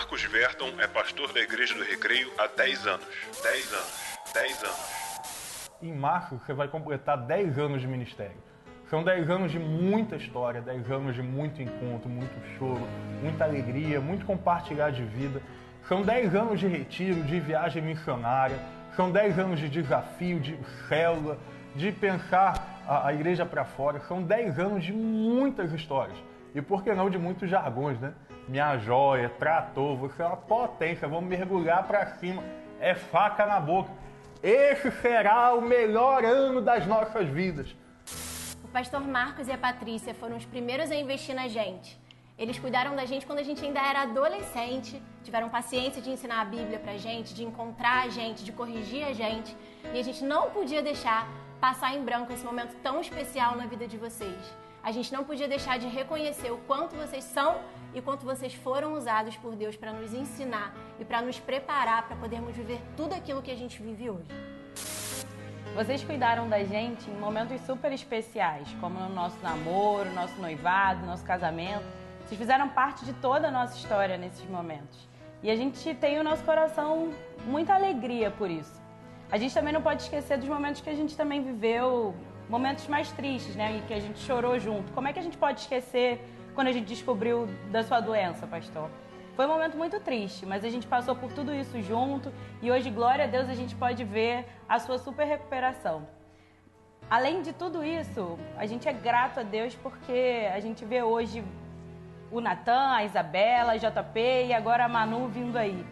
Marcos Verton é pastor da Igreja do Recreio há 10 anos. 10 anos. 10 anos. Em março você vai completar 10 anos de ministério. São 10 anos de muita história, 10 anos de muito encontro, muito choro, muita alegria, muito compartilhar de vida. São 10 anos de retiro, de viagem missionária. São 10 anos de desafio, de célula, de pensar a, a igreja para fora. São 10 anos de muitas histórias. E por que não de muitos jargões, né? Minha joia, trator, você é uma potência, vamos mergulhar para cima. É faca na boca. Esse será o melhor ano das nossas vidas. O pastor Marcos e a Patrícia foram os primeiros a investir na gente. Eles cuidaram da gente quando a gente ainda era adolescente, tiveram paciência de ensinar a Bíblia pra gente, de encontrar a gente, de corrigir a gente. E a gente não podia deixar passar em branco esse momento tão especial na vida de vocês. A gente não podia deixar de reconhecer o quanto vocês são e quanto vocês foram usados por Deus para nos ensinar e para nos preparar para podermos viver tudo aquilo que a gente vive hoje. Vocês cuidaram da gente em momentos super especiais, como no nosso namoro, nosso noivado, nosso casamento. Vocês fizeram parte de toda a nossa história nesses momentos. E a gente tem o nosso coração muita alegria por isso. A gente também não pode esquecer dos momentos que a gente também viveu, momentos mais tristes, né? E que a gente chorou junto. Como é que a gente pode esquecer quando a gente descobriu da sua doença, pastor? Foi um momento muito triste, mas a gente passou por tudo isso junto e hoje, glória a Deus, a gente pode ver a sua super recuperação. Além de tudo isso, a gente é grato a Deus porque a gente vê hoje o Natan, a Isabela, a JP e agora a Manu vindo aí.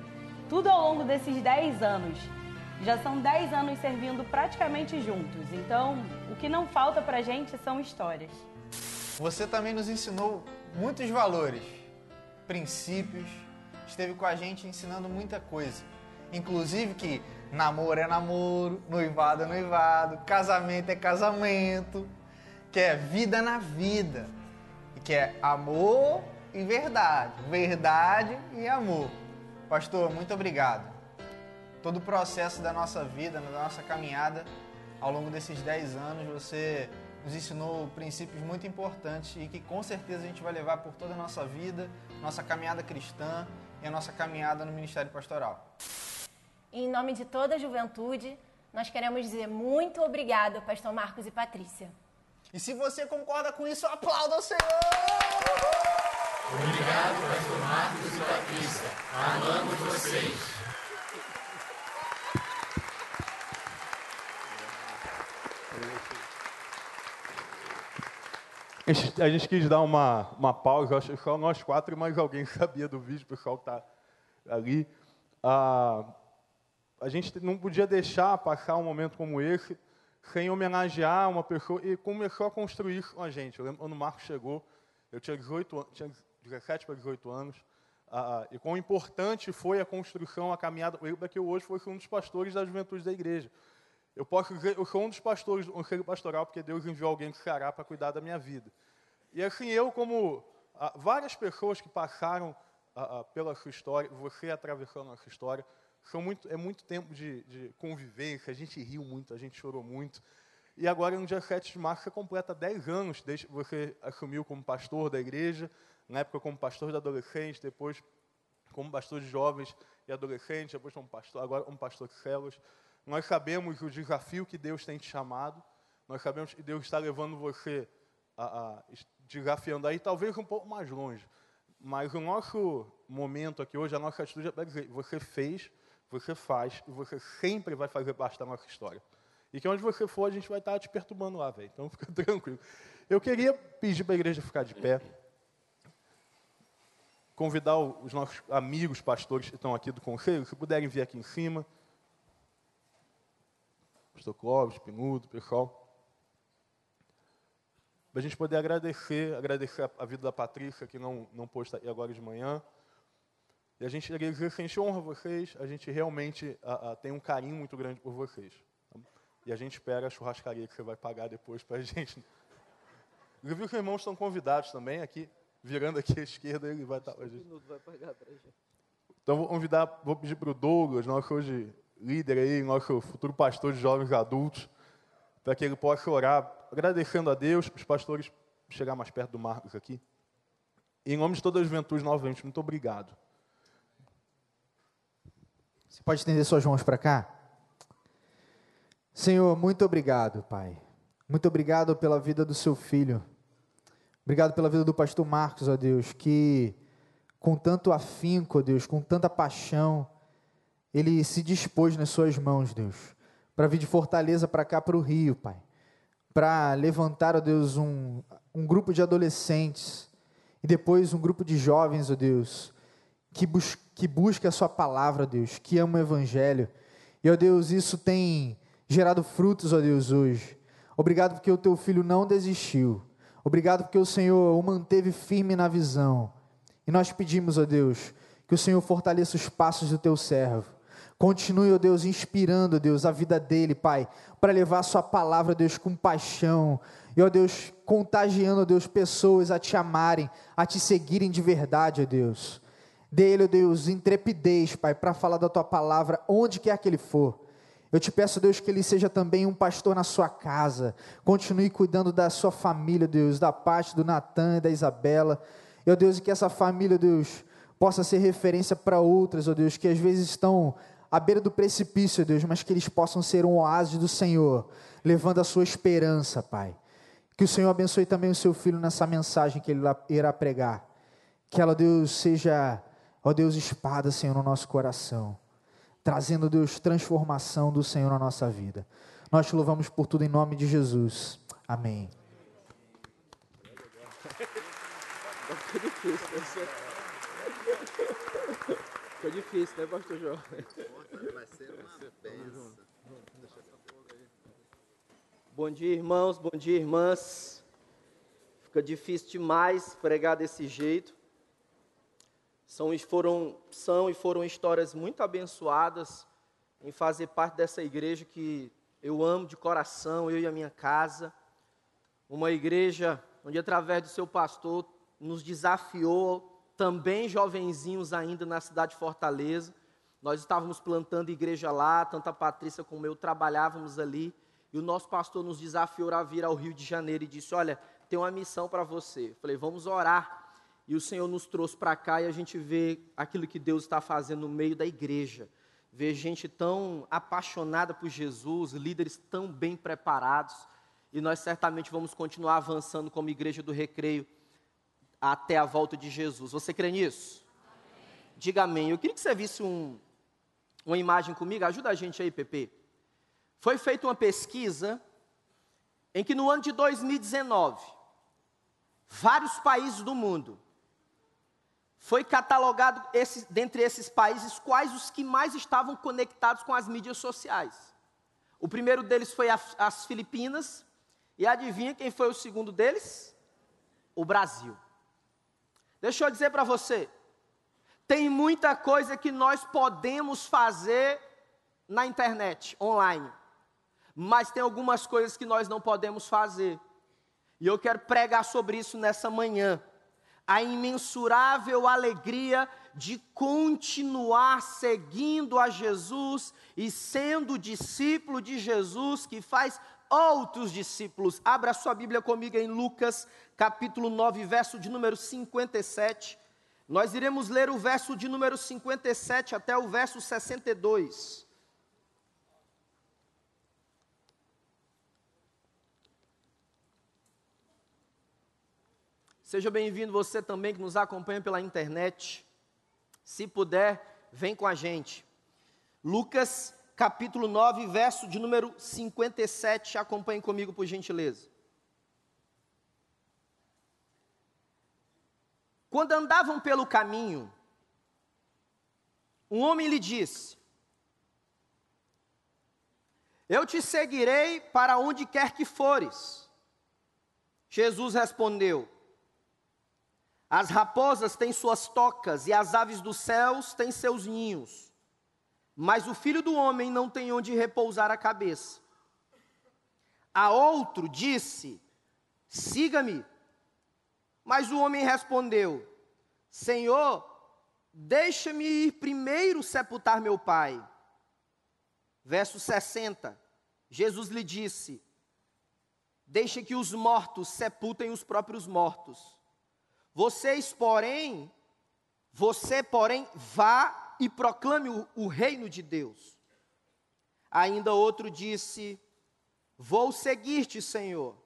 Tudo ao longo desses 10 anos. Já são 10 anos servindo praticamente juntos, então o que não falta pra gente são histórias. Você também nos ensinou muitos valores, princípios, esteve com a gente ensinando muita coisa. Inclusive que namoro é namoro, noivado é noivado, casamento é casamento, que é vida na vida, que é amor e verdade, verdade e amor. Pastor, muito obrigado todo o processo da nossa vida, da nossa caminhada ao longo desses 10 anos, você nos ensinou princípios muito importantes e que com certeza a gente vai levar por toda a nossa vida, nossa caminhada cristã e a nossa caminhada no ministério pastoral. Em nome de toda a juventude, nós queremos dizer muito obrigado, pastor Marcos e Patrícia. E se você concorda com isso, aplauda o Senhor! Obrigado, pastor Marcos e Patrícia. Amamos vocês. A gente quis dar uma, uma pausa, acho que só nós quatro, mas alguém sabia do vídeo, o pessoal está ali. Ah, a gente não podia deixar passar um momento como esse sem homenagear uma pessoa e começou a construir com a gente. Eu lembro quando o Marco chegou, eu tinha, 18, tinha 17 para 18 anos, ah, e quão importante foi a construção, a caminhada, para que eu hoje fosse um dos pastores da juventude da igreja. Eu posso dizer, eu sou um dos pastores do conselho pastoral, porque Deus enviou alguém do Ceará para cuidar da minha vida. E assim, eu, como ah, várias pessoas que passaram ah, ah, pela sua história, você atravessando a sua história, são muito, é muito tempo de, de convivência, a gente riu muito, a gente chorou muito. E agora, no dia 7 de março, você completa 10 anos desde que você assumiu como pastor da igreja, na época como pastor de adolescentes, depois como pastor de jovens e adolescentes, depois como pastor, agora como pastor de células. Nós sabemos o desafio que Deus tem te chamado, nós sabemos que Deus está levando você, a, a, desafiando aí, talvez um pouco mais longe. Mas o nosso momento aqui hoje, a nossa atitude é para dizer: você fez, você faz, e você sempre vai fazer parte da nossa história. E que onde você for, a gente vai estar te perturbando lá, velho. Então fica tranquilo. Eu queria pedir para a igreja ficar de pé. Convidar os nossos amigos pastores que estão aqui do conselho, se puderem vir aqui em cima pastor Clóvis, Pinudo, pessoal. Para a gente poder agradecer, agradecer a, vida da Patrícia, que não, não pôde estar aí agora de manhã. E a gente queria dizer que a gente honra vocês, a gente realmente a, a, tem um carinho muito grande por vocês. Tá? E a gente espera a churrascaria que você vai pagar depois para a gente. Eu vi que os irmãos estão convidados também, aqui, virando aqui à esquerda, ele vai estar. Gente. vai pagar gente. Então vou convidar, vou pedir para o Douglas, nós hoje líder aí, nosso futuro pastor de jovens adultos, para que ele possa orar, agradecendo a Deus, os pastores chegar mais perto do Marcos aqui. E em nome de toda a juventude, novamente, muito obrigado. Você pode estender suas mãos para cá? Senhor, muito obrigado, Pai. Muito obrigado pela vida do seu filho. Obrigado pela vida do pastor Marcos, ó Deus, que com tanto afinco, ó Deus, com tanta paixão, ele se dispôs nas suas mãos, Deus, para vir de Fortaleza para cá, para o Rio, Pai. Para levantar, ó Deus, um, um grupo de adolescentes e depois um grupo de jovens, ó Deus, que, bus que busca a Sua palavra, ó Deus, que ama o Evangelho. E, ó Deus, isso tem gerado frutos, ó Deus, hoje. Obrigado porque o teu filho não desistiu. Obrigado porque o Senhor o manteve firme na visão. E nós pedimos, ó Deus, que o Senhor fortaleça os passos do teu servo. Continue, ó Deus, inspirando, ó Deus, a vida dele, Pai, para levar a sua palavra, ó Deus, com paixão. E, ó Deus, contagiando, ó Deus, pessoas a te amarem, a te seguirem de verdade, ó Deus. Dê ele, ó Deus, intrepidez, Pai, para falar da tua palavra onde quer que ele for. Eu te peço, Deus, que ele seja também um pastor na sua casa. Continue cuidando da sua família, Deus, da parte do Natan e da Isabela. Eu, Deus, e que essa família, Deus, possa ser referência para outras, ó Deus, que às vezes estão à beira do precipício, Deus, mas que eles possam ser um oásis do Senhor, levando a sua esperança, Pai. Que o Senhor abençoe também o seu filho nessa mensagem que ele irá pregar. Que ela, Deus, seja, ó Deus, espada, Senhor, no nosso coração trazendo, Deus, transformação do Senhor na nossa vida. Nós te louvamos por tudo em nome de Jesus. Amém. Ficou difícil, né? Pastor João? Vai ser uma bênção. Bom dia, irmãos, bom dia, irmãs. Fica difícil demais pregar desse jeito. São, foram, são e foram histórias muito abençoadas em fazer parte dessa igreja que eu amo de coração, eu e a minha casa. Uma igreja onde, através do seu pastor, nos desafiou, também jovenzinhos ainda na cidade de Fortaleza. Nós estávamos plantando igreja lá, tanto a Patrícia como eu trabalhávamos ali. E o nosso pastor nos desafiou a vir ao Rio de Janeiro e disse: Olha, tem uma missão para você. Eu falei: Vamos orar e o Senhor nos trouxe para cá e a gente vê aquilo que Deus está fazendo no meio da igreja. Vê gente tão apaixonada por Jesus, líderes tão bem preparados. E nós certamente vamos continuar avançando como igreja do recreio até a volta de Jesus. Você crê nisso? Amém. Diga amém. Eu queria que você visse um, uma imagem comigo. Ajuda a gente aí, Pepe. Foi feita uma pesquisa em que no ano de 2019, vários países do mundo foi catalogado esse, dentre esses países quais os que mais estavam conectados com as mídias sociais. O primeiro deles foi a, as Filipinas, e adivinha quem foi o segundo deles? O Brasil. Deixa eu dizer para você, tem muita coisa que nós podemos fazer na internet, online, mas tem algumas coisas que nós não podemos fazer. E eu quero pregar sobre isso nessa manhã a imensurável alegria de continuar seguindo a Jesus e sendo discípulo de Jesus que faz outros discípulos. Abra sua Bíblia comigo em Lucas, capítulo 9, verso de número 57. Nós iremos ler o verso de número 57 até o verso 62. Seja bem-vindo você também que nos acompanha pela internet. Se puder, vem com a gente. Lucas capítulo 9, verso de número 57. Acompanhe comigo, por gentileza. Quando andavam pelo caminho, um homem lhe disse: Eu te seguirei para onde quer que fores. Jesus respondeu: as raposas têm suas tocas e as aves dos céus têm seus ninhos. Mas o filho do homem não tem onde repousar a cabeça. A outro disse: Siga-me. Mas o homem respondeu: Senhor, deixa-me ir primeiro sepultar meu pai. Verso 60. Jesus lhe disse: Deixe que os mortos sepultem os próprios mortos. Vocês, porém, você, porém, vá e proclame o, o reino de Deus. Ainda outro disse: Vou seguir-te, Senhor,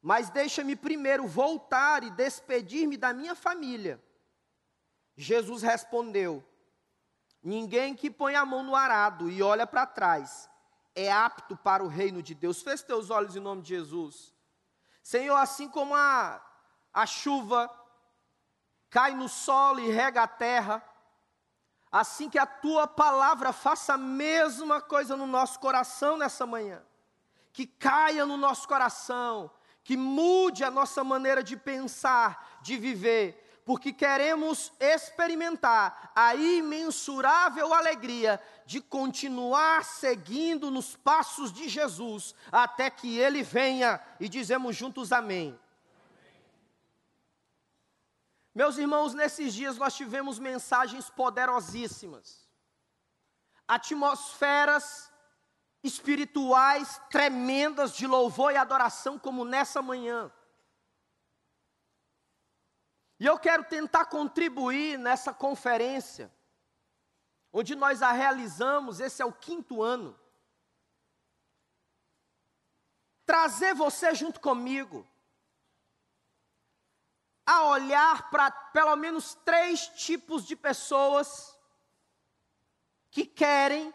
mas deixa-me primeiro voltar e despedir-me da minha família. Jesus respondeu: Ninguém que põe a mão no arado e olha para trás é apto para o reino de Deus. Feche teus olhos em nome de Jesus. Senhor, assim como a, a chuva cai no solo e rega a terra, assim que a tua palavra faça a mesma coisa no nosso coração nessa manhã, que caia no nosso coração, que mude a nossa maneira de pensar, de viver, porque queremos experimentar a imensurável alegria de continuar seguindo nos passos de Jesus até que ele venha e dizemos juntos amém. Meus irmãos, nesses dias nós tivemos mensagens poderosíssimas, atmosferas espirituais tremendas de louvor e adoração, como nessa manhã. E eu quero tentar contribuir nessa conferência, onde nós a realizamos, esse é o quinto ano. Trazer você junto comigo, a olhar para pelo menos três tipos de pessoas que querem,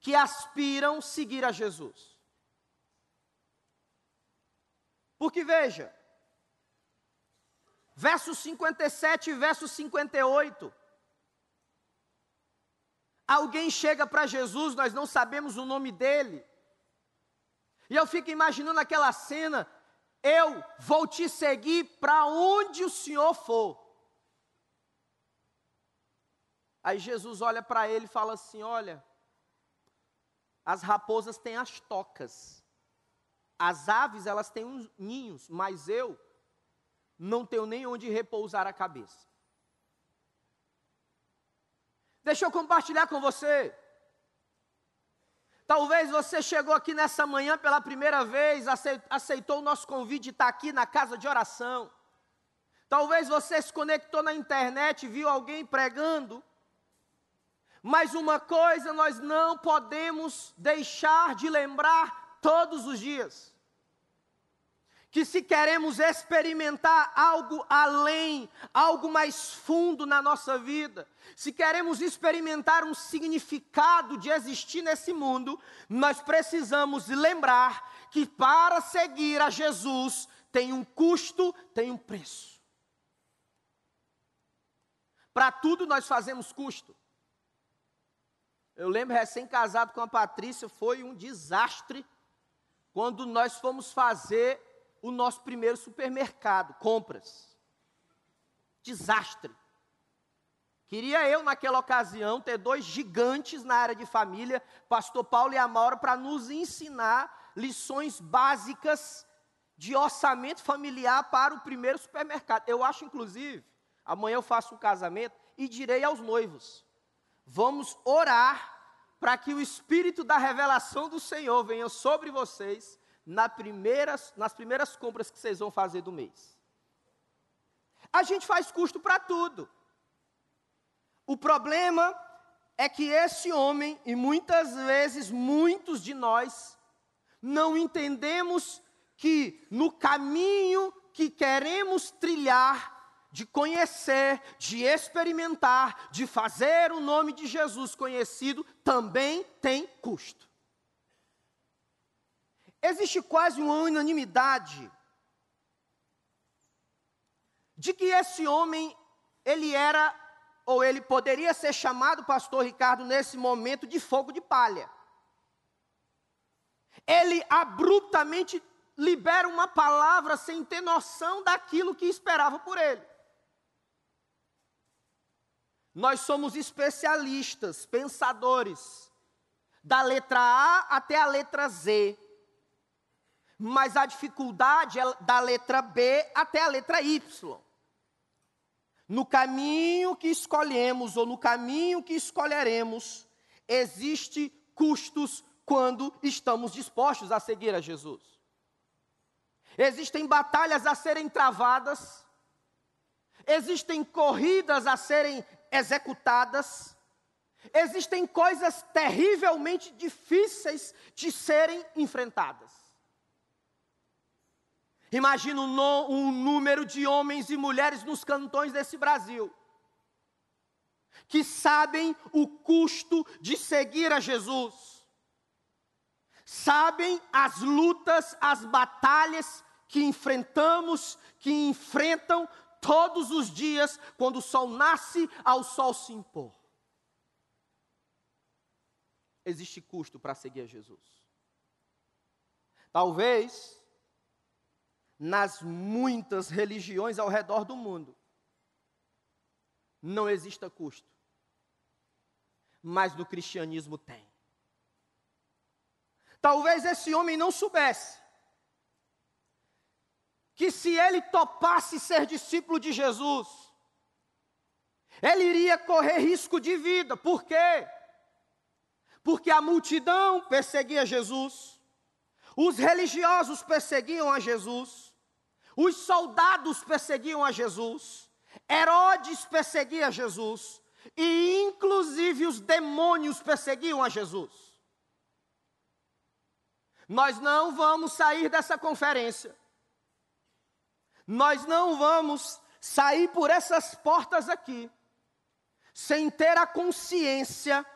que aspiram seguir a Jesus. Porque veja, verso 57 e verso 58. Alguém chega para Jesus, nós não sabemos o nome dele. E eu fico imaginando aquela cena: eu vou te seguir para onde o Senhor for. Aí Jesus olha para ele e fala assim: Olha, as raposas têm as tocas, as aves elas têm uns ninhos, mas eu não tenho nem onde repousar a cabeça. Deixa eu compartilhar com você. Talvez você chegou aqui nessa manhã pela primeira vez, aceitou o nosso convite de estar aqui na casa de oração. Talvez você se conectou na internet, viu alguém pregando. Mas uma coisa nós não podemos deixar de lembrar todos os dias que se queremos experimentar algo além, algo mais fundo na nossa vida, se queremos experimentar um significado de existir nesse mundo, nós precisamos lembrar que para seguir a Jesus tem um custo, tem um preço. Para tudo nós fazemos custo. Eu lembro recém-casado com a Patrícia, foi um desastre quando nós fomos fazer o nosso primeiro supermercado, compras. Desastre. Queria eu, naquela ocasião, ter dois gigantes na área de família, Pastor Paulo e Amaura, para nos ensinar lições básicas de orçamento familiar para o primeiro supermercado. Eu acho, inclusive, amanhã eu faço um casamento e direi aos noivos: vamos orar para que o espírito da revelação do Senhor venha sobre vocês na nas primeiras compras que vocês vão fazer do mês. A gente faz custo para tudo. O problema é que esse homem, e muitas vezes muitos de nós, não entendemos que no caminho que queremos trilhar, de conhecer, de experimentar, de fazer o nome de Jesus conhecido, também tem custo. Existe quase uma unanimidade de que esse homem, ele era, ou ele poderia ser chamado, pastor Ricardo, nesse momento, de fogo de palha. Ele abruptamente libera uma palavra sem ter noção daquilo que esperava por ele. Nós somos especialistas, pensadores, da letra A até a letra Z mas a dificuldade é da letra B até a letra Y. No caminho que escolhemos ou no caminho que escolheremos, existe custos quando estamos dispostos a seguir a Jesus. Existem batalhas a serem travadas, existem corridas a serem executadas, existem coisas terrivelmente difíceis de serem enfrentadas. Imagina um, número de homens e mulheres nos cantões desse Brasil que sabem o custo de seguir a Jesus, sabem as lutas, as batalhas que enfrentamos, que enfrentam todos os dias quando o sol nasce ao sol se impor. Existe custo para seguir a Jesus. Talvez nas muitas religiões ao redor do mundo não exista custo. Mas no cristianismo tem. Talvez esse homem não soubesse que se ele topasse ser discípulo de Jesus, ele iria correr risco de vida. Por quê? Porque a multidão perseguia Jesus, os religiosos perseguiam a Jesus, os soldados perseguiam a Jesus, Herodes perseguia Jesus, e inclusive os demônios perseguiam a Jesus. Nós não vamos sair dessa conferência, nós não vamos sair por essas portas aqui, sem ter a consciência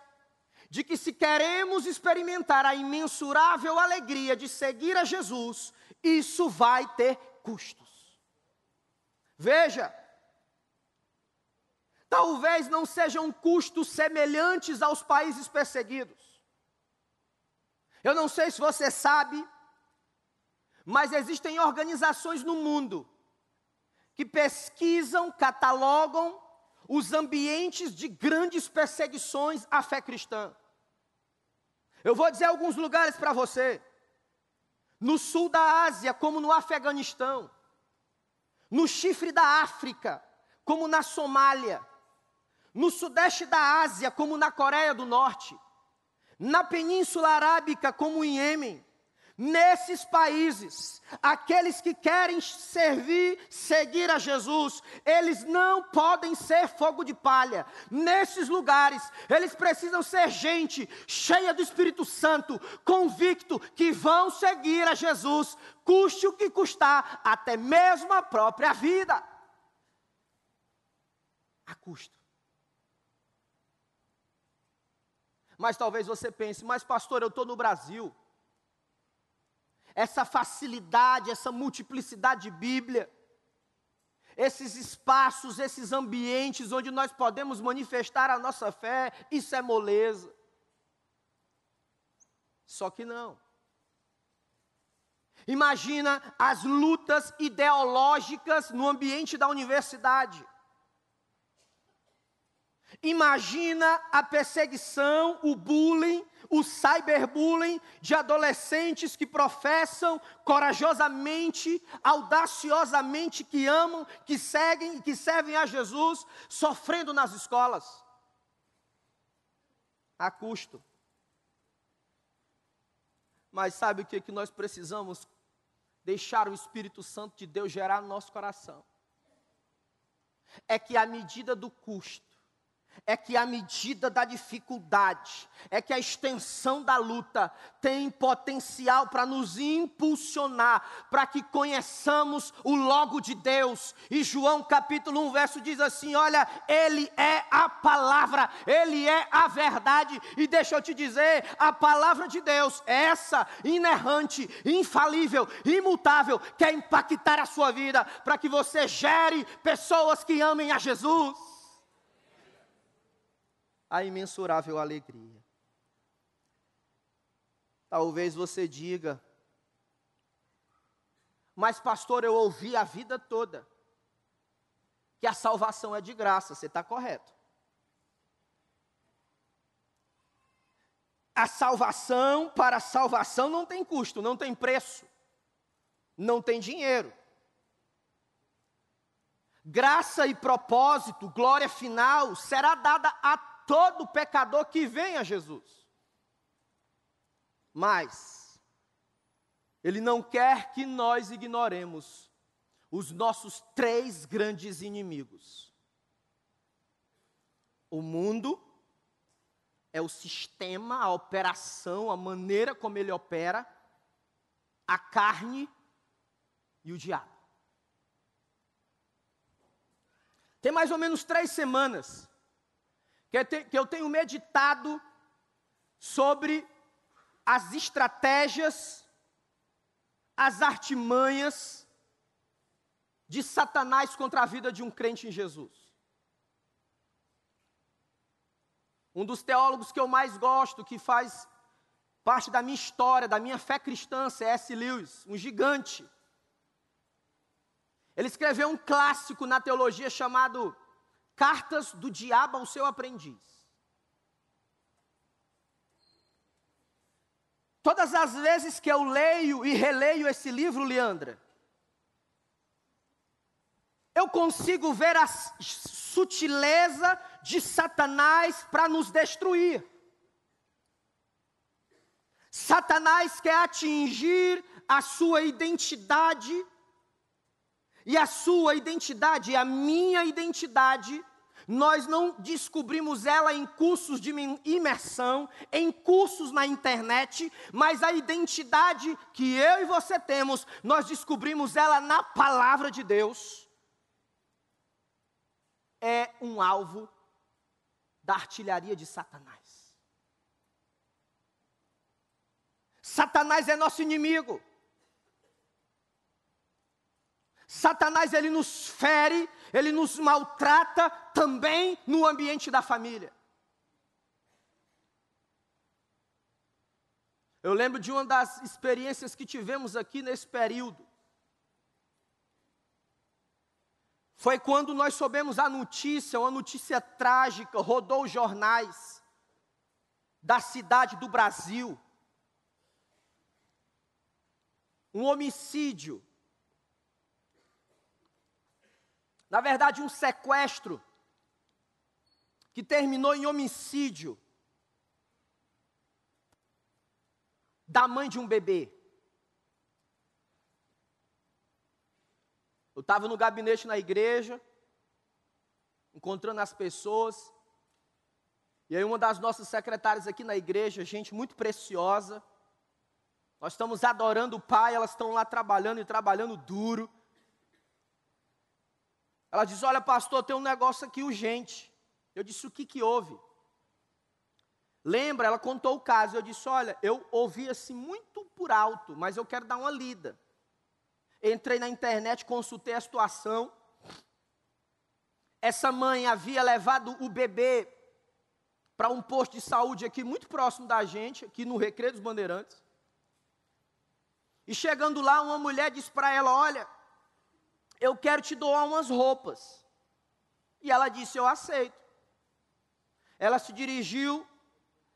de que se queremos experimentar a imensurável alegria de seguir a Jesus, isso vai ter custos. Veja, talvez não sejam custos semelhantes aos países perseguidos. Eu não sei se você sabe, mas existem organizações no mundo que pesquisam, catalogam os ambientes de grandes perseguições à fé cristã. Eu vou dizer alguns lugares para você no sul da Ásia, como no Afeganistão, no chifre da África, como na Somália, no sudeste da Ásia, como na Coreia do Norte, na Península Arábica, como em Iêmen, Nesses países, aqueles que querem servir, seguir a Jesus, eles não podem ser fogo de palha. Nesses lugares, eles precisam ser gente cheia do Espírito Santo, convicto que vão seguir a Jesus, custe o que custar, até mesmo a própria vida. A custo. Mas talvez você pense, mas pastor, eu estou no Brasil essa facilidade, essa multiplicidade de Bíblia, esses espaços, esses ambientes onde nós podemos manifestar a nossa fé, isso é moleza. Só que não. Imagina as lutas ideológicas no ambiente da universidade. Imagina a perseguição, o bullying, o cyberbullying de adolescentes que professam corajosamente, audaciosamente que amam, que seguem e que servem a Jesus, sofrendo nas escolas. A custo. Mas sabe o que, que nós precisamos? Deixar o Espírito Santo de Deus gerar no nosso coração. É que a medida do custo, é que a medida da dificuldade, é que a extensão da luta tem potencial para nos impulsionar, para que conheçamos o logo de Deus. E João capítulo 1, verso diz assim: Olha, Ele é a palavra, Ele é a verdade. E deixa eu te dizer, a palavra de Deus, é essa inerrante, infalível, imutável, quer impactar a sua vida, para que você gere pessoas que amem a Jesus a imensurável alegria. Talvez você diga, mas pastor, eu ouvi a vida toda que a salvação é de graça, você está correto. A salvação, para a salvação não tem custo, não tem preço, não tem dinheiro. Graça e propósito, glória final, será dada a todo pecador que vem a Jesus. Mas, Ele não quer que nós ignoremos os nossos três grandes inimigos. O mundo é o sistema, a operação, a maneira como ele opera, a carne e o diabo. Tem mais ou menos três semanas que eu tenho meditado sobre as estratégias, as artimanhas de Satanás contra a vida de um crente em Jesus. Um dos teólogos que eu mais gosto, que faz parte da minha história, da minha fé cristã, C.S. Lewis, um gigante. Ele escreveu um clássico na teologia chamado Cartas do Diabo ao Seu Aprendiz. Todas as vezes que eu leio e releio esse livro, Leandra, eu consigo ver a sutileza de Satanás para nos destruir. Satanás quer atingir a sua identidade, e a sua identidade, a minha identidade, nós não descobrimos ela em cursos de imersão, em cursos na internet, mas a identidade que eu e você temos, nós descobrimos ela na palavra de Deus. É um alvo da artilharia de Satanás. Satanás é nosso inimigo. Satanás ele nos fere, ele nos maltrata também no ambiente da família. Eu lembro de uma das experiências que tivemos aqui nesse período. Foi quando nós soubemos a notícia, uma notícia trágica, rodou os jornais da cidade do Brasil. Um homicídio Na verdade, um sequestro que terminou em homicídio da mãe de um bebê. Eu estava no gabinete na igreja, encontrando as pessoas, e aí uma das nossas secretárias aqui na igreja, gente muito preciosa, nós estamos adorando o Pai, elas estão lá trabalhando e trabalhando duro. Ela diz: Olha, pastor, tem um negócio aqui urgente. Eu disse: O que, que houve? Lembra, ela contou o caso. Eu disse: Olha, eu ouvi assim muito por alto, mas eu quero dar uma lida. Entrei na internet, consultei a situação. Essa mãe havia levado o bebê para um posto de saúde aqui muito próximo da gente, aqui no Recreio dos Bandeirantes. E chegando lá, uma mulher disse para ela: Olha, eu quero te doar umas roupas. E ela disse: Eu aceito. Ela se dirigiu,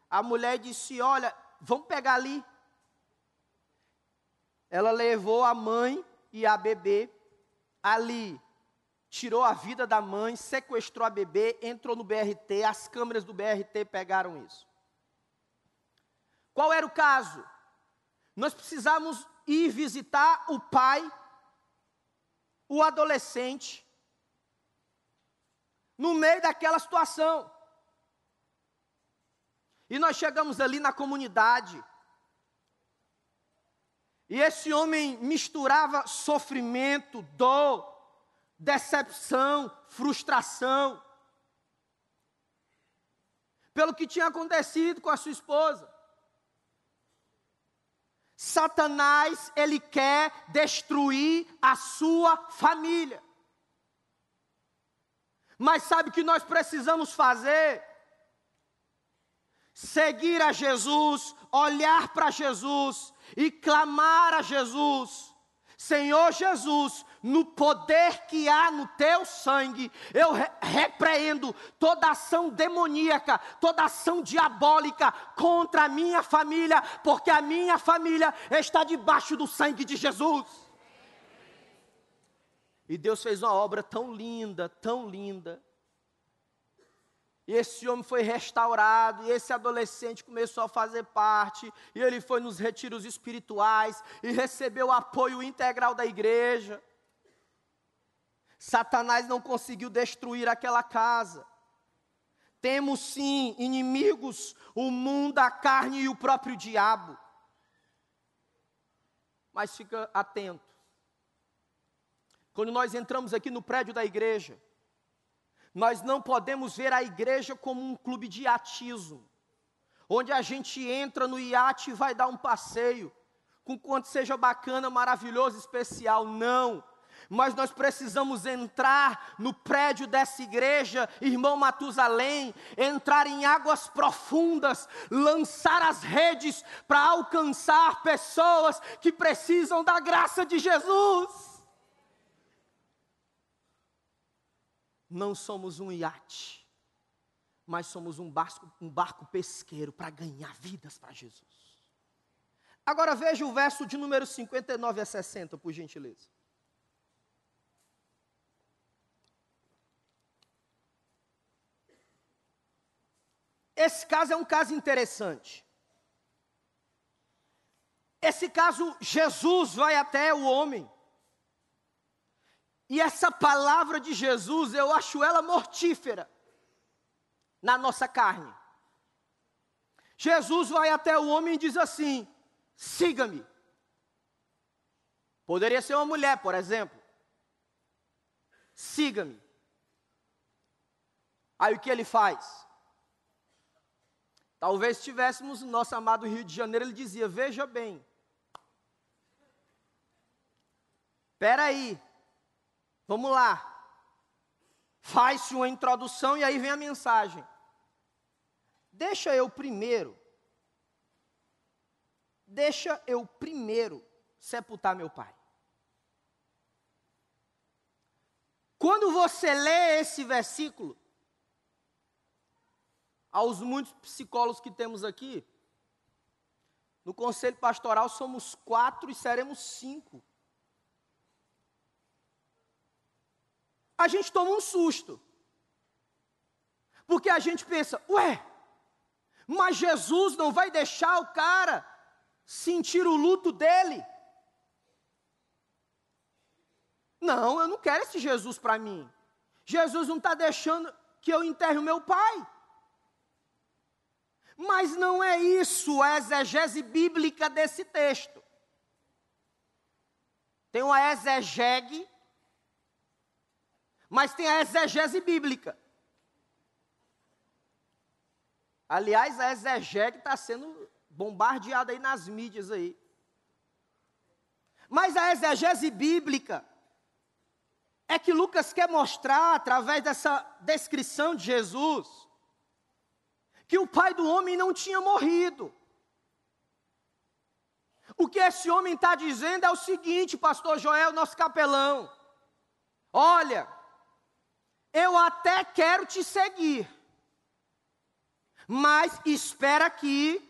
a mulher disse: Olha, vamos pegar ali. Ela levou a mãe e a bebê ali, tirou a vida da mãe, sequestrou a bebê, entrou no BRT, as câmeras do BRT pegaram isso. Qual era o caso? Nós precisamos ir visitar o pai o adolescente no meio daquela situação. E nós chegamos ali na comunidade. E esse homem misturava sofrimento, dor, decepção, frustração, pelo que tinha acontecido com a sua esposa. Satanás, ele quer destruir a sua família. Mas sabe o que nós precisamos fazer? Seguir a Jesus, olhar para Jesus e clamar a Jesus. Senhor Jesus, no poder que há no teu sangue, eu re repreendo toda ação demoníaca, toda ação diabólica contra a minha família, porque a minha família está debaixo do sangue de Jesus. E Deus fez uma obra tão linda, tão linda. E esse homem foi restaurado, e esse adolescente começou a fazer parte, e ele foi nos retiros espirituais, e recebeu o apoio integral da igreja. Satanás não conseguiu destruir aquela casa. Temos sim inimigos, o mundo, a carne e o próprio diabo. Mas fica atento. Quando nós entramos aqui no prédio da igreja, nós não podemos ver a igreja como um clube de iatismo, onde a gente entra no iate e vai dar um passeio, com quanto seja bacana, maravilhoso, especial. Não mas nós precisamos entrar no prédio dessa igreja, irmão Matusalém, entrar em águas profundas, lançar as redes para alcançar pessoas que precisam da graça de Jesus. Não somos um iate, mas somos um barco, um barco pesqueiro para ganhar vidas para Jesus. Agora veja o verso de número 59 a 60, por gentileza. Esse caso é um caso interessante. Esse caso, Jesus vai até o homem. E essa palavra de Jesus, eu acho ela mortífera na nossa carne. Jesus vai até o homem e diz assim: siga-me. Poderia ser uma mulher, por exemplo. Siga-me. Aí o que ele faz? Talvez estivéssemos no nosso amado Rio de Janeiro, ele dizia: Veja bem, espera aí, vamos lá. Faz-se uma introdução e aí vem a mensagem. Deixa eu primeiro, deixa eu primeiro sepultar meu pai. Quando você lê esse versículo, aos muitos psicólogos que temos aqui, no conselho pastoral somos quatro e seremos cinco. A gente toma um susto. Porque a gente pensa, ué, mas Jesus não vai deixar o cara sentir o luto dele? Não, eu não quero esse Jesus para mim. Jesus não está deixando que eu enterre o meu pai. Mas não é isso a exegese bíblica desse texto. Tem uma exegege, mas tem a exegese bíblica. Aliás, a exegese está sendo bombardeada aí nas mídias aí. Mas a exegese bíblica é que Lucas quer mostrar através dessa descrição de Jesus que o pai do homem não tinha morrido. O que esse homem está dizendo é o seguinte, pastor Joel, nosso capelão. Olha, eu até quero te seguir, mas espera aqui,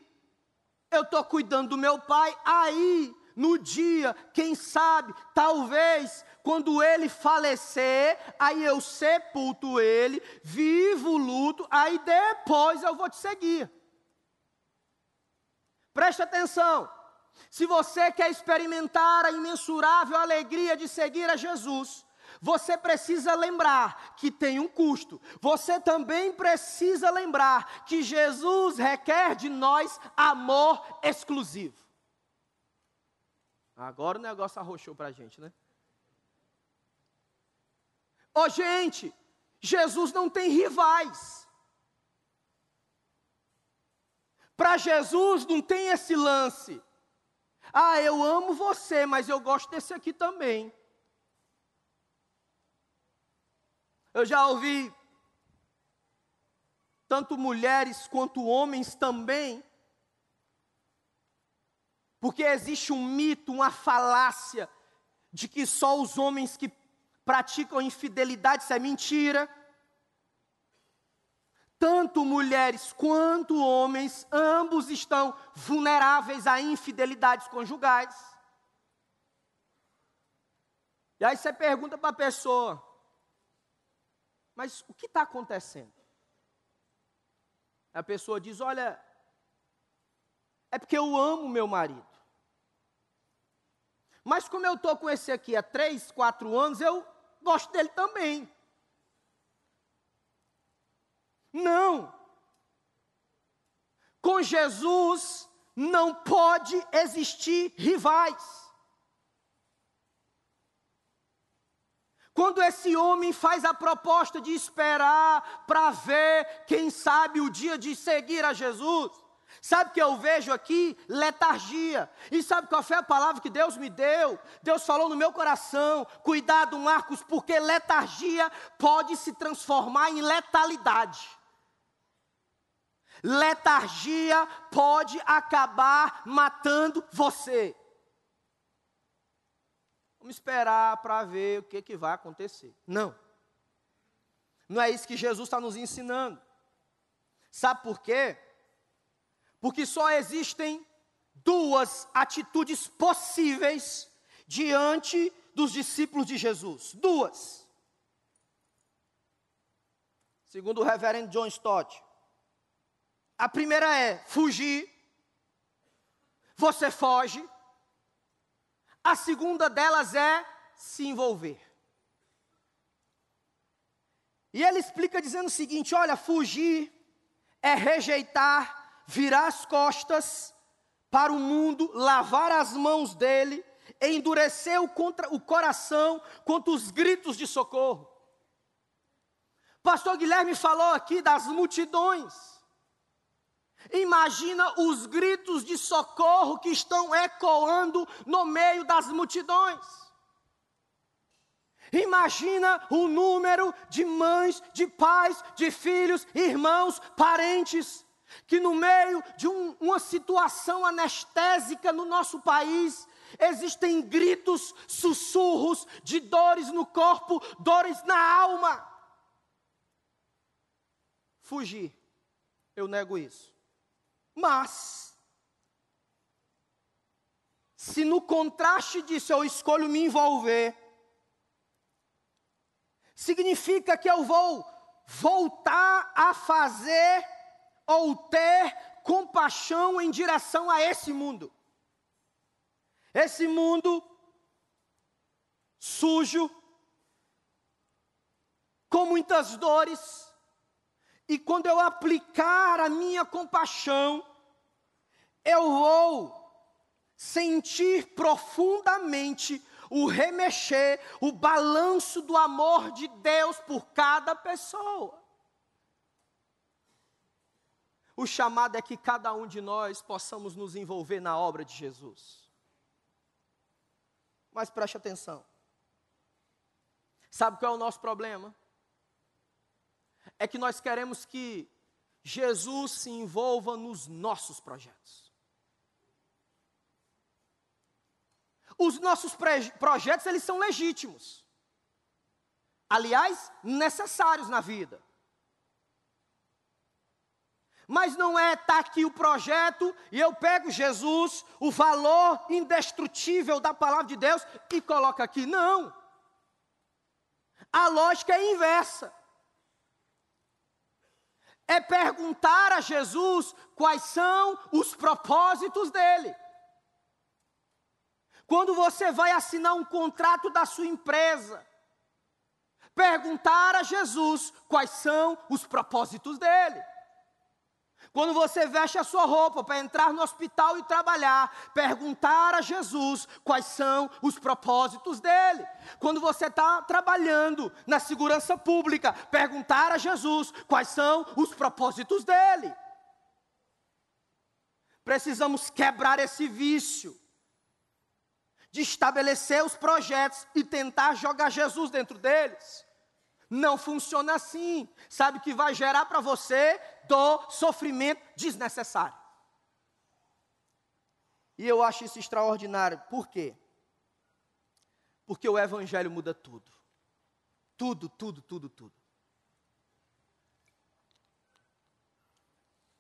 eu estou cuidando do meu pai, aí, no dia, quem sabe, talvez, quando ele falecer, aí eu sepulto ele, vivo o luto, aí depois eu vou te seguir. Preste atenção. Se você quer experimentar a imensurável alegria de seguir a Jesus, você precisa lembrar que tem um custo. Você também precisa lembrar que Jesus requer de nós amor exclusivo. Agora o negócio arrochou para a gente, né? oh, gente, Jesus não tem rivais. Para Jesus não tem esse lance. Ah, eu amo você, mas eu gosto desse aqui também. Eu já ouvi tanto mulheres quanto homens também, porque existe um mito, uma falácia de que só os homens que praticam infidelidade, isso é mentira. Tanto mulheres quanto homens, ambos estão vulneráveis a infidelidades conjugais. E aí você pergunta para a pessoa: mas o que está acontecendo? A pessoa diz: olha, é porque eu amo meu marido. Mas como eu estou com esse aqui há três, quatro anos, eu gosto dele também. Não. Com Jesus não pode existir rivais. Quando esse homem faz a proposta de esperar para ver, quem sabe, o dia de seguir a Jesus, sabe o que eu vejo aqui? Letargia. E sabe qual foi a palavra que Deus me deu? Deus falou no meu coração: cuidado, Marcos, porque letargia pode se transformar em letalidade. Letargia pode acabar matando você. Vamos esperar para ver o que, que vai acontecer. Não. Não é isso que Jesus está nos ensinando. Sabe por quê? Porque só existem duas atitudes possíveis diante dos discípulos de Jesus. Duas. Segundo o reverendo John Stott. A primeira é fugir. Você foge. A segunda delas é se envolver. E ele explica dizendo o seguinte: olha, fugir é rejeitar, virar as costas para o mundo, lavar as mãos dele, endurecer o, contra, o coração contra os gritos de socorro. Pastor Guilherme falou aqui das multidões. Imagina os gritos de socorro que estão ecoando no meio das multidões. Imagina o número de mães, de pais, de filhos, irmãos, parentes, que no meio de um, uma situação anestésica no nosso país, existem gritos, sussurros de dores no corpo, dores na alma. Fugir, eu nego isso. Mas, se no contraste disso eu escolho me envolver, significa que eu vou voltar a fazer ou ter compaixão em direção a esse mundo. Esse mundo sujo, com muitas dores, e quando eu aplicar a minha compaixão, eu vou sentir profundamente o remexer, o balanço do amor de Deus por cada pessoa. O chamado é que cada um de nós possamos nos envolver na obra de Jesus. Mas preste atenção. Sabe qual é o nosso problema? é que nós queremos que Jesus se envolva nos nossos projetos. Os nossos projetos, eles são legítimos. Aliás, necessários na vida. Mas não é tá aqui o projeto e eu pego Jesus, o valor indestrutível da palavra de Deus e coloco aqui. Não. A lógica é inversa é perguntar a Jesus quais são os propósitos dele. Quando você vai assinar um contrato da sua empresa, perguntar a Jesus quais são os propósitos dele. Quando você veste a sua roupa para entrar no hospital e trabalhar, perguntar a Jesus quais são os propósitos dele. Quando você está trabalhando na segurança pública, perguntar a Jesus quais são os propósitos dele. Precisamos quebrar esse vício de estabelecer os projetos e tentar jogar Jesus dentro deles. Não funciona assim. Sabe que vai gerar para você dor, sofrimento desnecessário. E eu acho isso extraordinário. Por quê? Porque o Evangelho muda tudo. Tudo, tudo, tudo, tudo.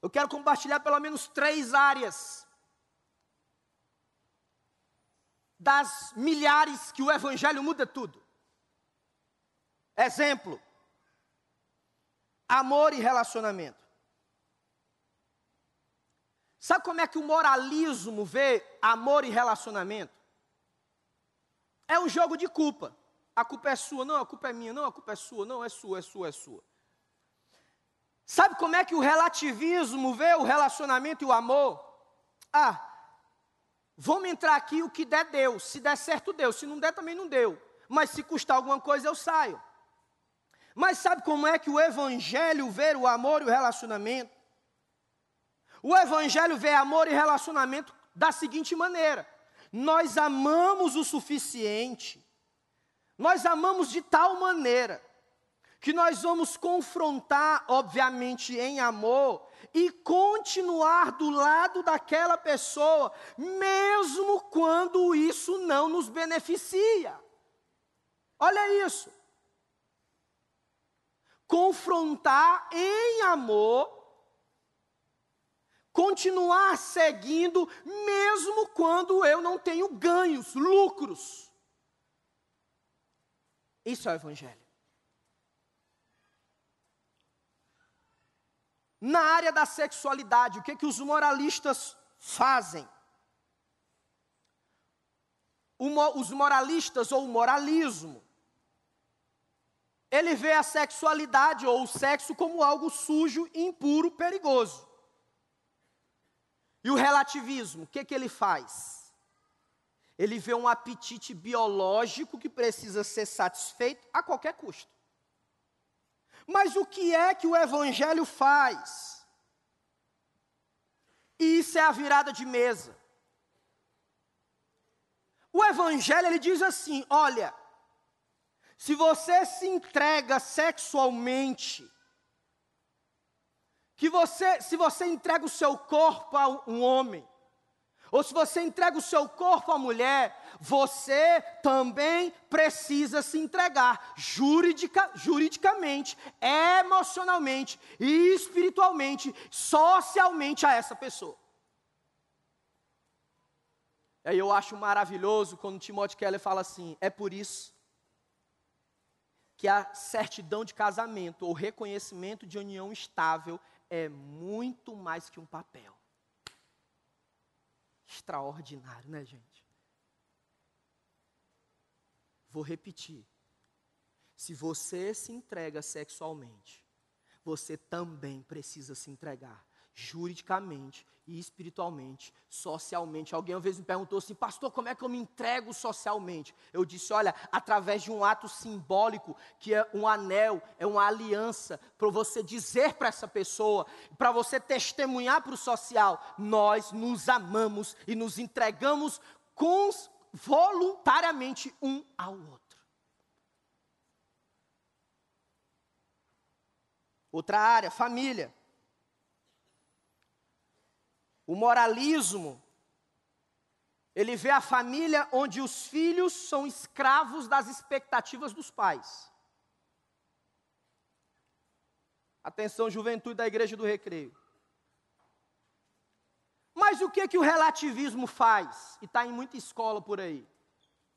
Eu quero compartilhar pelo menos três áreas das milhares que o Evangelho muda tudo. Exemplo: amor e relacionamento. Sabe como é que o moralismo vê amor e relacionamento? É um jogo de culpa. a culpa é sua, não, a culpa é minha, não, a culpa é sua, não, é sua, é sua, é sua. Sabe como é que o relativismo vê o relacionamento e o amor? Ah, vamos entrar aqui, o que der, deu. Se der certo, deu. Se não der, também não deu. Mas se custar alguma coisa, eu saio. Mas sabe como é que o Evangelho vê o amor e o relacionamento? O Evangelho vê amor e relacionamento da seguinte maneira: nós amamos o suficiente, nós amamos de tal maneira, que nós vamos confrontar, obviamente, em amor, e continuar do lado daquela pessoa, mesmo quando isso não nos beneficia. Olha isso. Confrontar em amor, continuar seguindo, mesmo quando eu não tenho ganhos, lucros. Isso é o Evangelho. Na área da sexualidade, o que, que os moralistas fazem? os moralistas ou o moralismo, ele vê a sexualidade ou o sexo como algo sujo, impuro, perigoso. E o relativismo, o que, que ele faz? Ele vê um apetite biológico que precisa ser satisfeito a qualquer custo. Mas o que é que o Evangelho faz? E isso é a virada de mesa. O Evangelho ele diz assim: olha, se você se entrega sexualmente, que você, se você entrega o seu corpo a um homem, ou se você entrega o seu corpo à mulher, você também precisa se entregar juridica, juridicamente, emocionalmente, espiritualmente, socialmente a essa pessoa. Aí eu acho maravilhoso quando Timóteo Keller fala assim: é por isso que a certidão de casamento ou reconhecimento de união estável é muito mais que um papel. Extraordinário, né, gente? Vou repetir. Se você se entrega sexualmente, você também precisa se entregar juridicamente e espiritualmente, socialmente. Alguém uma vez me perguntou assim, pastor, como é que eu me entrego socialmente? Eu disse, olha, através de um ato simbólico, que é um anel, é uma aliança, para você dizer para essa pessoa, para você testemunhar para o social, nós nos amamos e nos entregamos com, voluntariamente um ao outro. Outra área, família. O moralismo, ele vê a família onde os filhos são escravos das expectativas dos pais. Atenção, juventude da Igreja do Recreio. Mas o que que o relativismo faz? E está em muita escola por aí,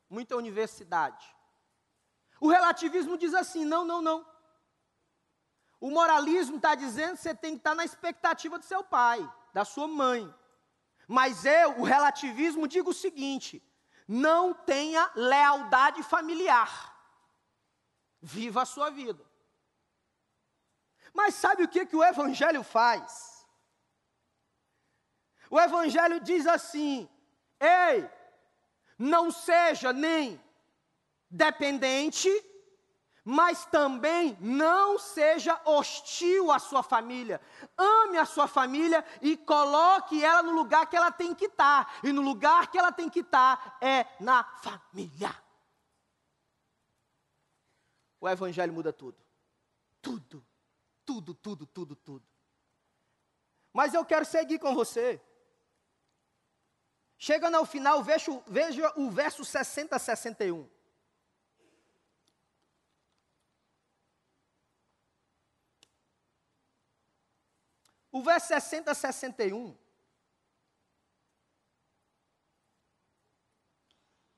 muita universidade. O relativismo diz assim: não, não, não. O moralismo está dizendo que você tem que estar tá na expectativa do seu pai da sua mãe. Mas eu, o relativismo, digo o seguinte: não tenha lealdade familiar. Viva a sua vida. Mas sabe o que, que o Evangelho faz? O Evangelho diz assim: ei, não seja nem dependente mas também não seja hostil à sua família. Ame a sua família e coloque ela no lugar que ela tem que estar. E no lugar que ela tem que estar é na família. O Evangelho muda tudo. Tudo. Tudo, tudo, tudo, tudo. Mas eu quero seguir com você. Chegando ao final, veja, veja o verso 60 a 61. O verso 60 a 61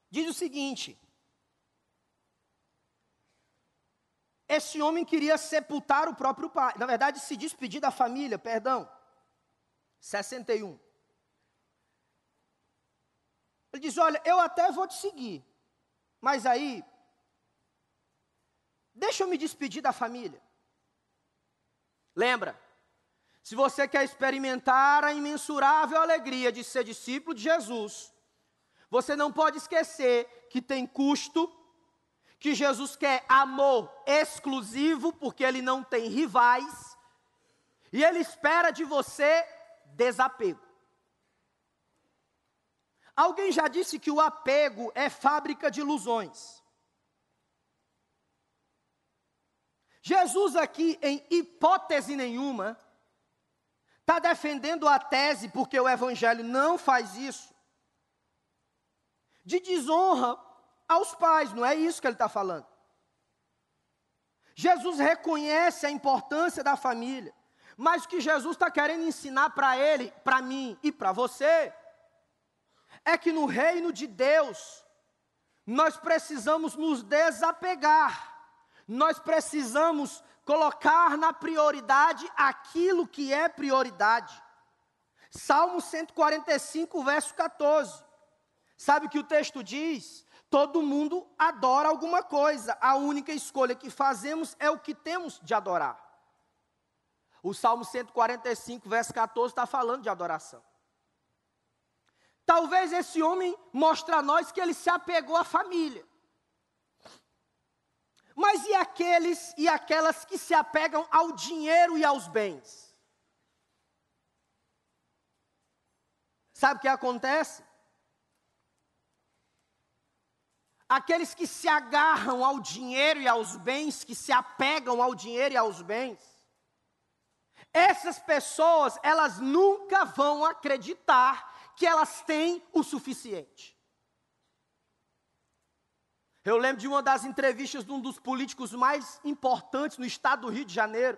diz o seguinte: Esse homem queria sepultar o próprio pai, na verdade, se despedir da família, perdão. 61. Ele diz: Olha, eu até vou te seguir, mas aí Deixa eu me despedir da família. Lembra, se você quer experimentar a imensurável alegria de ser discípulo de Jesus, você não pode esquecer que tem custo, que Jesus quer amor exclusivo, porque ele não tem rivais, e ele espera de você desapego. Alguém já disse que o apego é fábrica de ilusões. Jesus, aqui, em hipótese nenhuma, está defendendo a tese, porque o Evangelho não faz isso, de desonra aos pais, não é isso que ele está falando. Jesus reconhece a importância da família, mas o que Jesus está querendo ensinar para ele, para mim e para você, é que no reino de Deus, nós precisamos nos desapegar nós precisamos colocar na prioridade aquilo que é prioridade. Salmo 145, verso 14. Sabe o que o texto diz? Todo mundo adora alguma coisa, a única escolha que fazemos é o que temos de adorar. O Salmo 145, verso 14, está falando de adoração. Talvez esse homem mostre a nós que ele se apegou à família. Mas e aqueles e aquelas que se apegam ao dinheiro e aos bens? Sabe o que acontece? Aqueles que se agarram ao dinheiro e aos bens, que se apegam ao dinheiro e aos bens, essas pessoas, elas nunca vão acreditar que elas têm o suficiente. Eu lembro de uma das entrevistas de um dos políticos mais importantes no estado do Rio de Janeiro.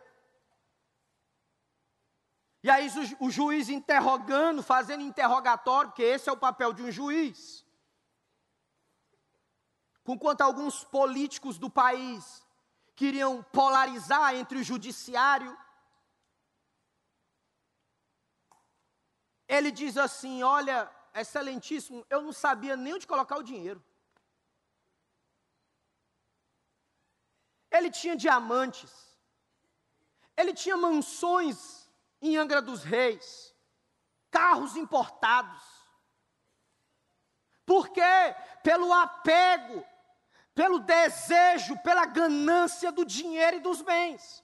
E aí o, juiz interrogando, fazendo interrogatório, porque esse é o papel de um juiz. Enquanto alguns políticos do país queriam polarizar entre o judiciário, ele diz assim: Olha, excelentíssimo, eu não sabia nem onde colocar o dinheiro. Ele tinha diamantes. Ele tinha mansões em Angra dos Reis, carros importados. Por quê? Pelo apego, pelo desejo, pela ganância do dinheiro e dos bens.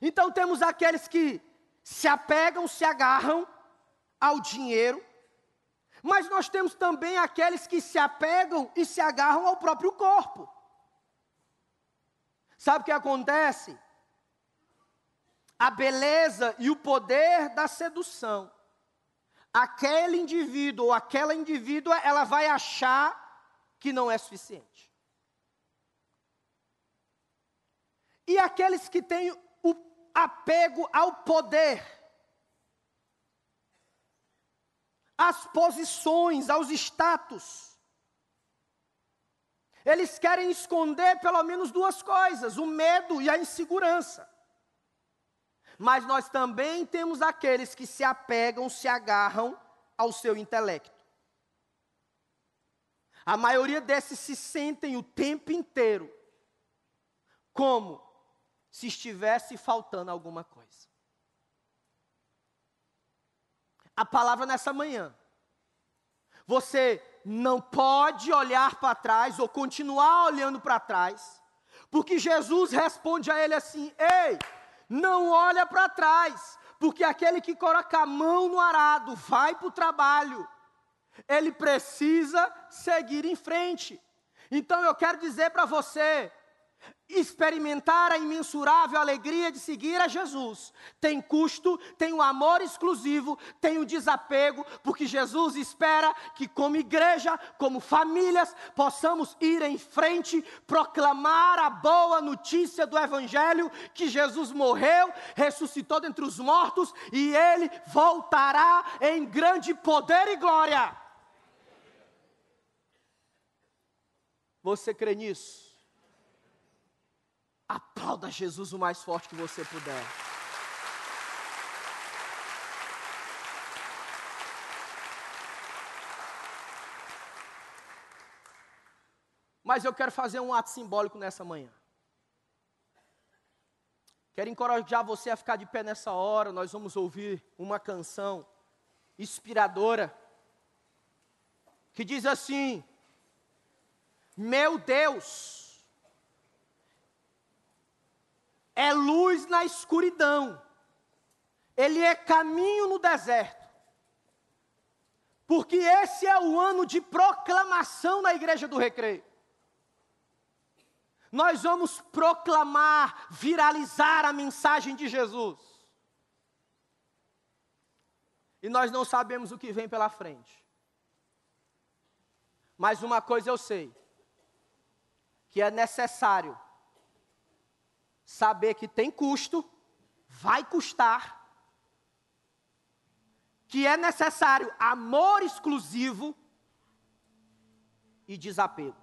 Então temos aqueles que se apegam, se agarram ao dinheiro, mas nós temos também aqueles que se apegam e se agarram ao próprio corpo. Sabe o que acontece? A beleza e o poder da sedução. Aquele indivíduo ou aquela indivídua, ela vai achar que não é suficiente. E aqueles que têm o apego ao poder, às posições, aos status, eles querem esconder pelo menos duas coisas: o medo e a insegurança. Mas nós também temos aqueles que se apegam, se agarram ao seu intelecto. A maioria desses se sentem o tempo inteiro como se estivesse faltando alguma coisa. A palavra nessa manhã. Você não pode olhar para trás ou continuar olhando para trás, porque Jesus responde a ele assim: Ei, não olha para trás, porque aquele que coloca a mão no arado vai para o trabalho, ele precisa seguir em frente. Então eu quero dizer para você, experimentar a imensurável alegria de seguir a Jesus. Tem custo, tem um amor exclusivo, tem um desapego, porque Jesus espera que, como igreja, como famílias, possamos ir em frente, proclamar a boa notícia do Evangelho: que Jesus morreu, ressuscitou dentre os mortos e ele voltará em grande poder e glória. Você crê nisso? Aplauda Jesus o mais forte que você puder. Mas eu quero fazer um ato simbólico nessa manhã. Quero encorajar você a ficar de pé nessa hora. Nós vamos ouvir uma canção inspiradora que diz assim: Meu Deus é luz na escuridão, Ele é caminho no deserto, porque esse é o ano de proclamação na igreja do recreio. Nós vamos proclamar, viralizar a mensagem de Jesus. E nós não sabemos o que vem pela frente. Mas uma coisa eu sei: que é necessário saber que tem custo, vai custar, que é necessário amor exclusivo e desapego.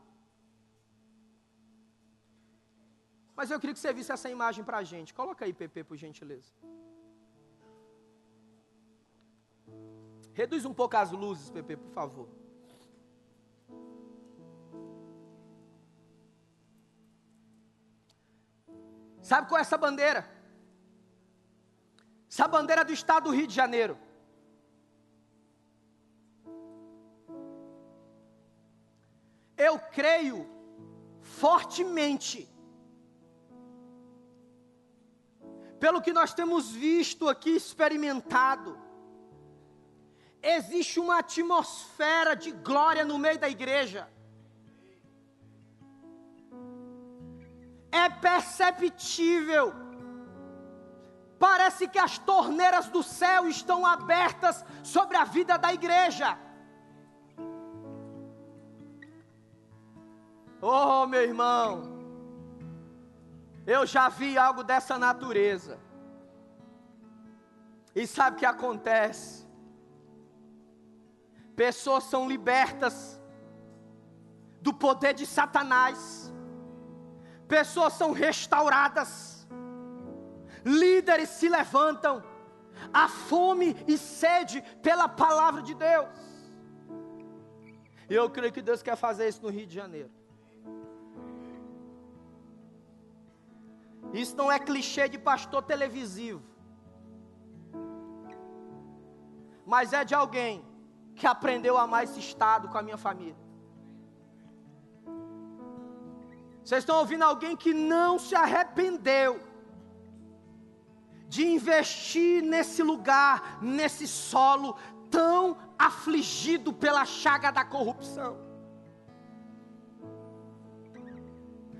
Mas eu queria que você visse essa imagem para a gente. Coloca aí, PP, por gentileza. Reduz um pouco as luzes, PP, por favor. Sabe qual é essa bandeira? Essa bandeira do estado do Rio de Janeiro. Eu creio fortemente, pelo que nós temos visto aqui, experimentado, existe uma atmosfera de glória no meio da igreja. É perceptível. Parece que as torneiras do céu estão abertas sobre a vida da igreja. Oh, meu irmão, eu já vi algo dessa natureza. E sabe o que acontece? Pessoas são libertas do poder de Satanás pessoas são restauradas, líderes se levantam, há fome e sede pela palavra de Deus. E eu creio que Deus quer fazer isso no Rio de Janeiro. Isso não é clichê de pastor televisivo, mas é de alguém que aprendeu a amar esse estado com a minha família. Vocês estão ouvindo alguém que não se arrependeu de investir nesse lugar, nesse solo tão afligido pela chaga da corrupção.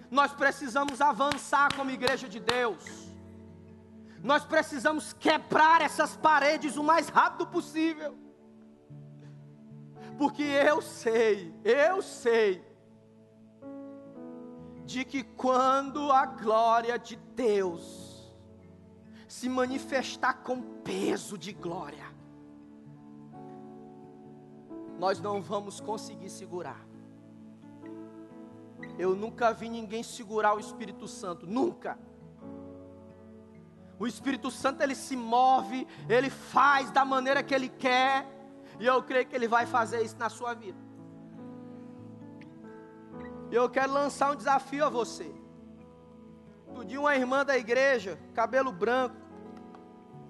Nós precisamos avançar como igreja de Deus. Nós precisamos quebrar essas paredes o mais rápido possível. Porque eu sei, eu sei de que quando a glória de Deus se manifestar com peso de glória, nós não vamos conseguir segurar. Eu nunca vi ninguém segurar o Espírito Santo, nunca. O Espírito Santo ele se move, ele faz da maneira que ele quer, e eu creio que ele vai fazer isso na sua vida. E eu quero lançar um desafio a você. Outro dia uma irmã da igreja, cabelo branco,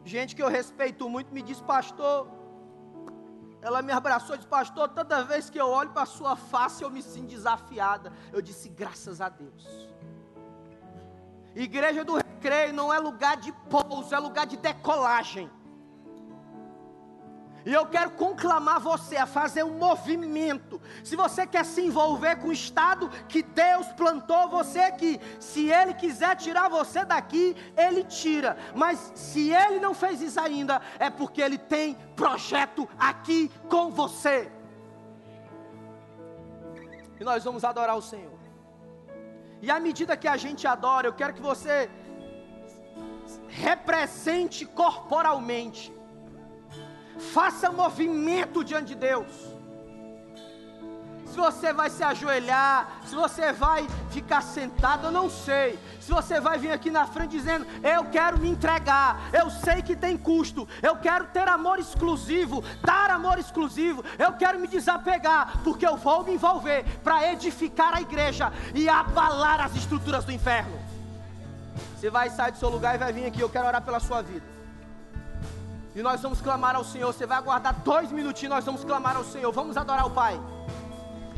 gente que eu respeito muito, me disse, pastor, ela me abraçou e disse, pastor, toda vez que eu olho para a sua face eu me sinto desafiada. Eu disse, graças a Deus. Igreja do recreio não é lugar de pouso, é lugar de decolagem. E eu quero conclamar você a fazer um movimento. Se você quer se envolver com o estado que Deus plantou você aqui, se Ele quiser tirar você daqui, Ele tira. Mas se Ele não fez isso ainda, é porque Ele tem projeto aqui com você. E nós vamos adorar o Senhor. E à medida que a gente adora, eu quero que você represente corporalmente faça movimento diante de Deus. Se você vai se ajoelhar, se você vai ficar sentado, eu não sei. Se você vai vir aqui na frente dizendo, eu quero me entregar, eu sei que tem custo, eu quero ter amor exclusivo, dar amor exclusivo, eu quero me desapegar, porque eu vou me envolver para edificar a igreja e abalar as estruturas do inferno. Você vai sair do seu lugar e vai vir aqui, eu quero orar pela sua vida. E nós vamos clamar ao Senhor. Você vai aguardar dois minutinhos, nós vamos clamar ao Senhor. Vamos adorar o Pai.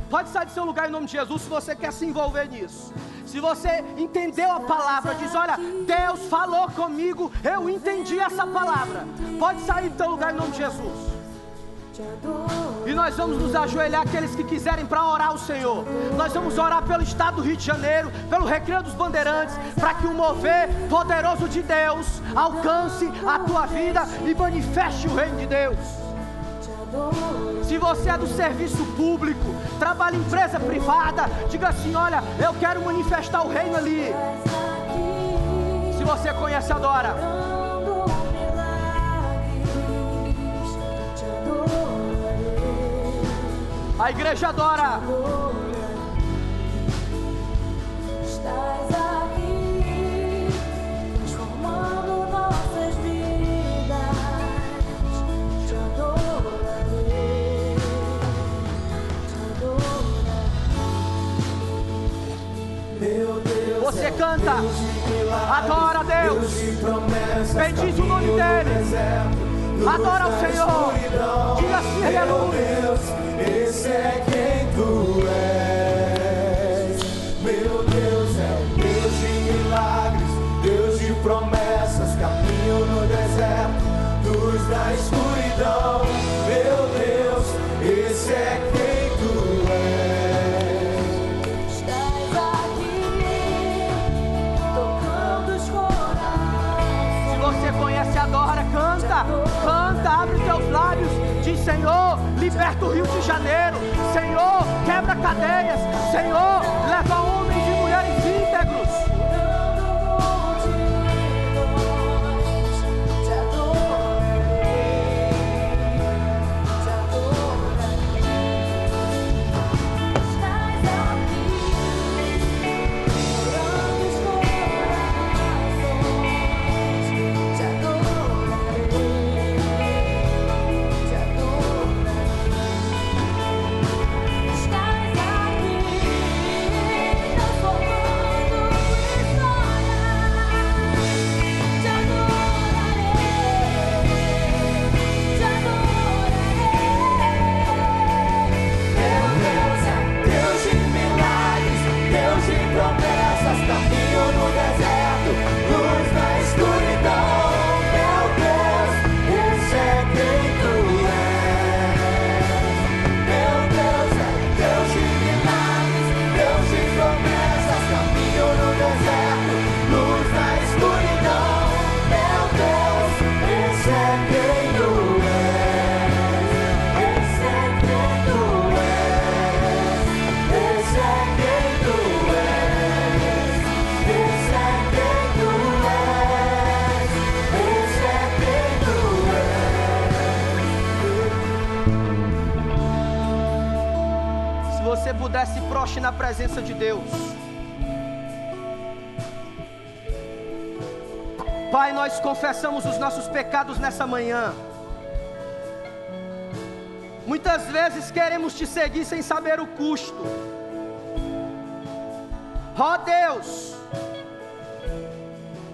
Pode sair do seu lugar em nome de Jesus se você quer se envolver nisso. Se você entendeu a palavra, diz: Olha, Deus falou comigo, eu entendi essa palavra. Pode sair do seu lugar em nome de Jesus. E nós vamos nos ajoelhar aqueles que quiserem para orar ao Senhor. Nós vamos orar pelo estado do Rio de Janeiro, pelo Recreio dos Bandeirantes, para que o mover poderoso de Deus alcance a tua vida e manifeste o reino de Deus. Se você é do serviço público, trabalha em empresa privada, diga assim: olha, eu quero manifestar o reino ali. Se você conhece, adora. A igreja adora. Estás aqui, transformando nossas vidas. Te adorarei, te adorarei. Você canta, adora a Deus, bendiz o nome dEle. Adora o Senhor. Diga assim, aleluia. Esse é quem tu és. Meu Deus é o Deus de milagres, Deus de promessas, caminho no deserto, luz da escuridão. Senhor, liberta o Rio de Janeiro, Senhor, quebra cadeias, Senhor, leva presença de Deus. Pai, nós confessamos os nossos pecados nessa manhã. Muitas vezes queremos te seguir sem saber o custo. Ó oh Deus,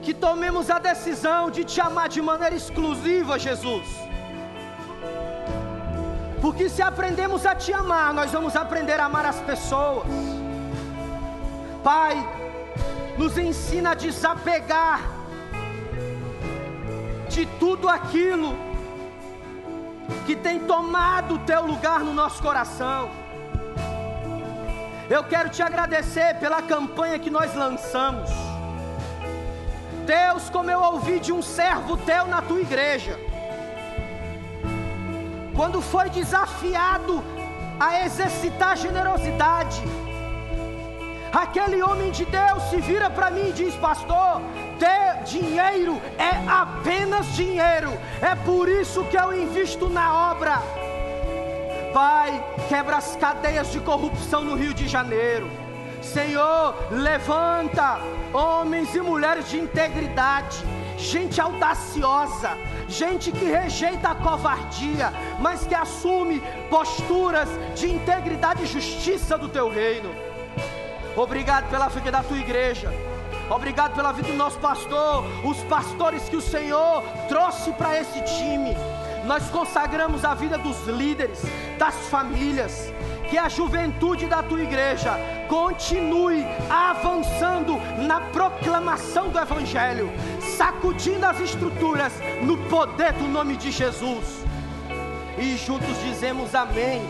que tomemos a decisão de te amar de maneira exclusiva, Jesus porque se aprendemos a te amar, nós vamos aprender a amar as pessoas. Pai, nos ensina a desapegar de tudo aquilo que tem tomado o teu lugar no nosso coração. Eu quero te agradecer pela campanha que nós lançamos. Deus, como eu ouvi de um servo teu na tua igreja quando foi desafiado a exercitar generosidade, aquele homem de Deus se vira para mim e diz: Pastor, ter dinheiro é apenas dinheiro, é por isso que eu invisto na obra. Pai, quebra as cadeias de corrupção no Rio de Janeiro. Senhor, levanta homens e mulheres de integridade, gente audaciosa, gente que rejeita a covardia, mas que assume posturas de integridade e justiça do teu reino. Obrigado pela vida da tua igreja. Obrigado pela vida do nosso pastor, os pastores que o Senhor trouxe para esse time. Nós consagramos a vida dos líderes, das famílias, que a juventude da tua igreja continue avançando na proclamação do Evangelho, sacudindo as estruturas no poder do nome de Jesus. E juntos dizemos amém.